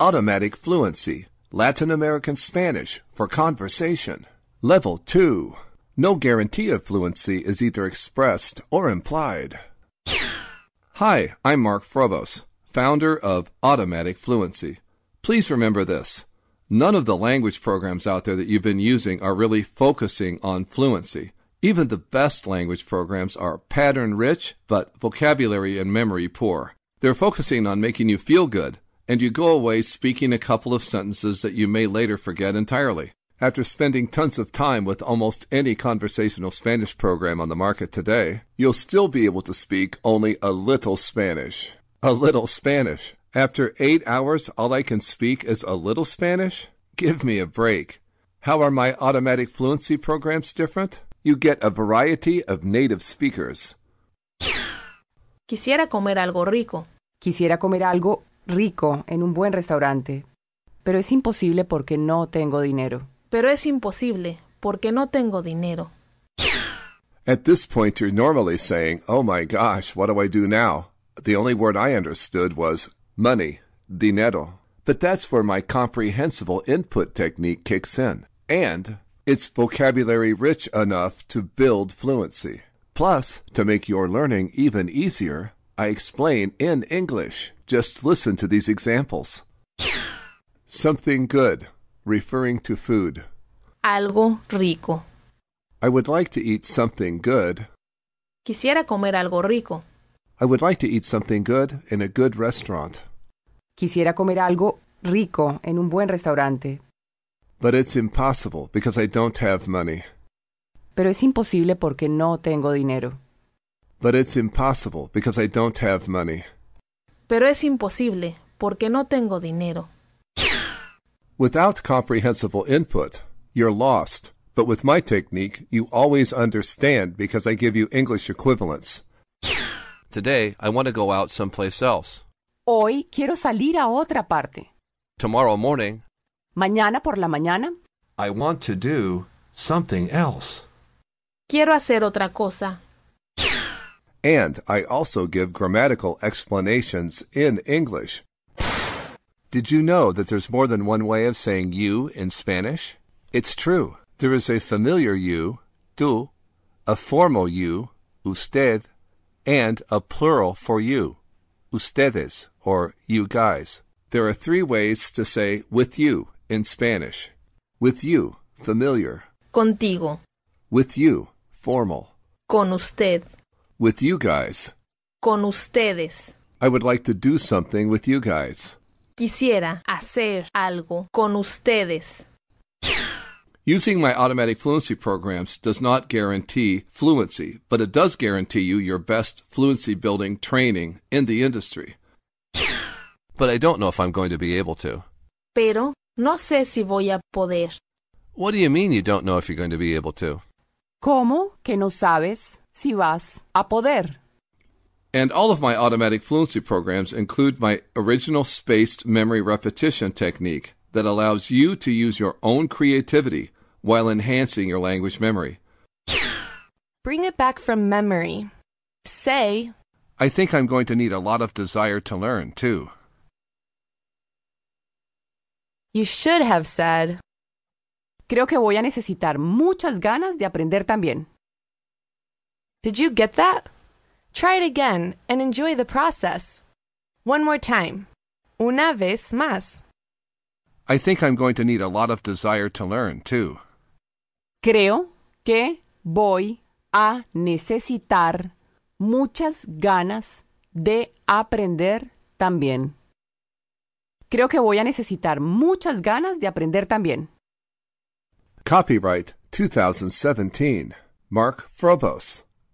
Automatic Fluency, Latin American Spanish for Conversation. Level 2. No guarantee of fluency is either expressed or implied. Hi, I'm Mark Frobose, founder of Automatic Fluency. Please remember this. None of the language programs out there that you've been using are really focusing on fluency. Even the best language programs are pattern rich, but vocabulary and memory poor. They're focusing on making you feel good, and you go away speaking a couple of sentences that you may later forget entirely. After spending tons of time with almost any conversational Spanish program on the market today, you'll still be able to speak only a little Spanish. A little Spanish. After eight hours, all I can speak is a little Spanish? Give me a break. How are my automatic fluency programs different? You get a variety of native speakers. Quisiera comer algo rico. Quisiera comer algo rico en un buen restaurante, pero es imposible porque no tengo dinero. Pero es imposible, porque no tengo dinero. At this point, you're normally saying, Oh my gosh, what do I do now? The only word I understood was money, dinero. But that's where my comprehensible input technique kicks in. And it's vocabulary rich enough to build fluency. Plus, to make your learning even easier, I explain in English. Just listen to these examples. Something good, referring to food. Algo rico. I would like to eat something good. Quisiera comer algo rico. I would like to eat something good in a good restaurant. Quisiera comer algo rico en un buen restaurante, But it's impossible because I don't have money. pero es imposible porque no tengo dinero. But it's impossible because I don't have money. Pero es imposible, porque no tengo dinero. Without comprehensible input, you're lost. But with my technique, you always understand because I give you English equivalents. Today, I want to go out someplace else. Hoy quiero salir a otra parte. Tomorrow morning, Mañana por la mañana I want to do something else. Quiero hacer otra cosa. And I also give grammatical explanations in English. Did you know that there's more than one way of saying you in Spanish? It's true. There is a familiar you, tú, a formal you, usted, and a plural for you, ustedes, or you guys. There are three ways to say with you in Spanish. With you, familiar. Contigo. With you, formal. Con usted. With you guys. Con ustedes. I would like to do something with you guys. Quisiera hacer algo con ustedes. Using my automatic fluency programs does not guarantee fluency, but it does guarantee you your best fluency building training in the industry. But I don't know if I'm going to be able to. Pero no sé si voy a poder. What do you mean you don't know if you're going to be able to? ¿Cómo que no sabes si vas a poder? And all of my automatic fluency programs include my original spaced memory repetition technique that allows you to use your own creativity while enhancing your language memory. Bring it back from memory. Say, I think I'm going to need a lot of desire to learn, too. you should have said, Creo que voy a necesitar muchas ganas de aprender también. Did you get that? Try it again and enjoy the process. One more time. Una vez más. I think I'm going to need a lot of desire to learn, too. Creo que voy a necesitar muchas ganas de aprender también. Creo que voy a necesitar muchas ganas de aprender también. Copyright 2017. Mark Frobose.